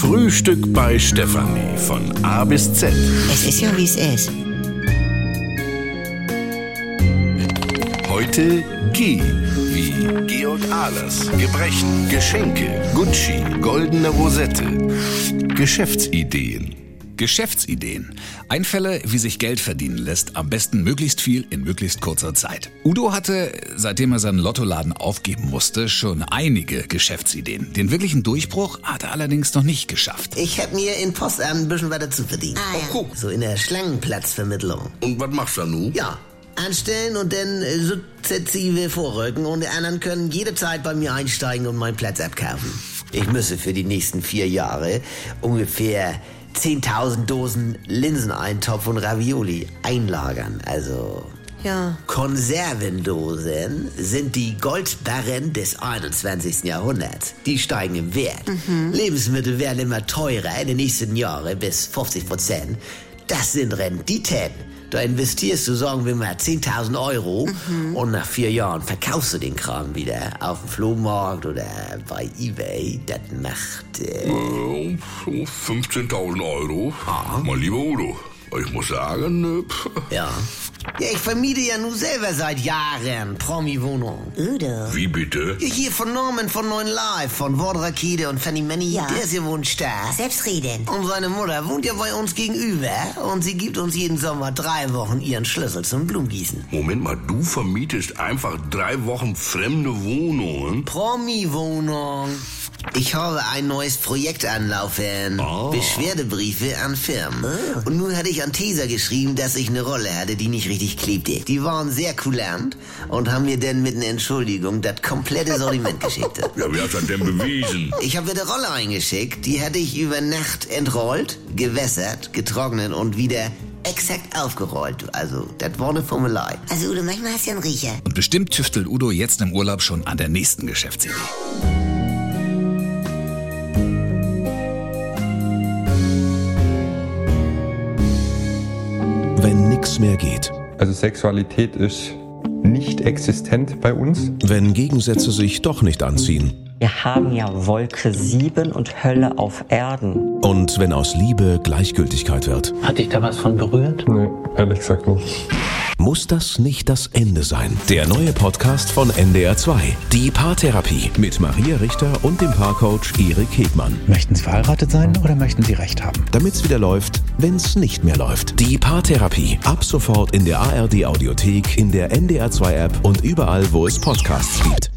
Frühstück bei Stefanie von A bis Z. Es ist ja, wie es ist. Heute G wie Georg Ahlers. Gebrechen, Geschenke, Gucci, goldene Rosette. Geschäftsideen. Geschäftsideen. Einfälle, wie sich Geld verdienen lässt, am besten möglichst viel in möglichst kurzer Zeit. Udo hatte, seitdem er seinen Lottoladen aufgeben musste, schon einige Geschäftsideen. Den wirklichen Durchbruch hat er allerdings noch nicht geschafft. Ich hab mir in Postamt ein bisschen weiter zu verdienen. Ah, ja. guck. So in der Schlangenplatzvermittlung. Und was machst du nun? Ja, anstellen und dann sukzessive vorrücken und die anderen können jederzeit bei mir einsteigen und meinen Platz abkaufen. Ich müsse für die nächsten vier Jahre ungefähr 10.000 Dosen Linseneintopf und Ravioli einlagern. Also Ja. Konservendosen sind die Goldbarren des 21. Jahrhunderts. Die steigen im Wert. Lebensmittel werden immer teurer in den nächsten Jahren bis 50 Prozent. Das sind Renditen. Da investierst du, sagen wir mal, 10.000 Euro und nach vier Jahren verkaufst du den Kram wieder auf dem Flohmarkt oder bei Ebay. Das macht... Äh, Äh, so 15.000 Euro. Mein lieber Udo, ich muss sagen, äh, pff, ja. Ja, ich vermiete ja nun selber seit Jahren Promi-Wohnungen. Udo. wie bitte? Ja, hier von Norman von Neuen Live, von Wortrakete und Fanny Manny, Ja. der ist ja wohnt stark. Selbstredend. Und seine Mutter wohnt ja bei uns gegenüber und sie gibt uns jeden Sommer drei Wochen ihren Schlüssel zum Blumengießen. Moment mal, du vermietest einfach drei Wochen fremde Wohnungen? Promi-Wohnung. Ich habe ein neues Projekt anlaufen. Beschwerdebriefe an Firmen. Und nun hatte ich an Tesa geschrieben, dass ich eine Rolle hatte, die nicht richtig klebte. Die waren sehr kulant und haben mir dann mit einer Entschuldigung das komplette Sortiment geschickt. Ja, wie hast du das denn bewiesen? Ich habe eine Rolle eingeschickt, die hätte ich über Nacht entrollt, gewässert, getrocknet und wieder exakt aufgerollt. Also, das war eine Formelei. Also Udo, manchmal hast du ja einen Riecher. Und bestimmt tüftelt Udo jetzt im Urlaub schon an der nächsten Geschäftsidee. Mehr geht. Also Sexualität ist nicht existent bei uns. Wenn Gegensätze sich doch nicht anziehen. Wir haben ja Wolke 7 und Hölle auf Erden. Und wenn aus Liebe Gleichgültigkeit wird. Hat dich da was von berührt? Nee, ehrlich gesagt nicht. Muss das nicht das Ende sein? Der neue Podcast von NDR2. Die Paartherapie mit Maria Richter und dem Paarcoach Erik Hegmann. Möchten Sie verheiratet sein oder möchten Sie Recht haben? Damit's wieder läuft, wenn's nicht mehr läuft. Die Paartherapie. Ab sofort in der ARD Audiothek, in der NDR2 App und überall, wo es Podcasts gibt.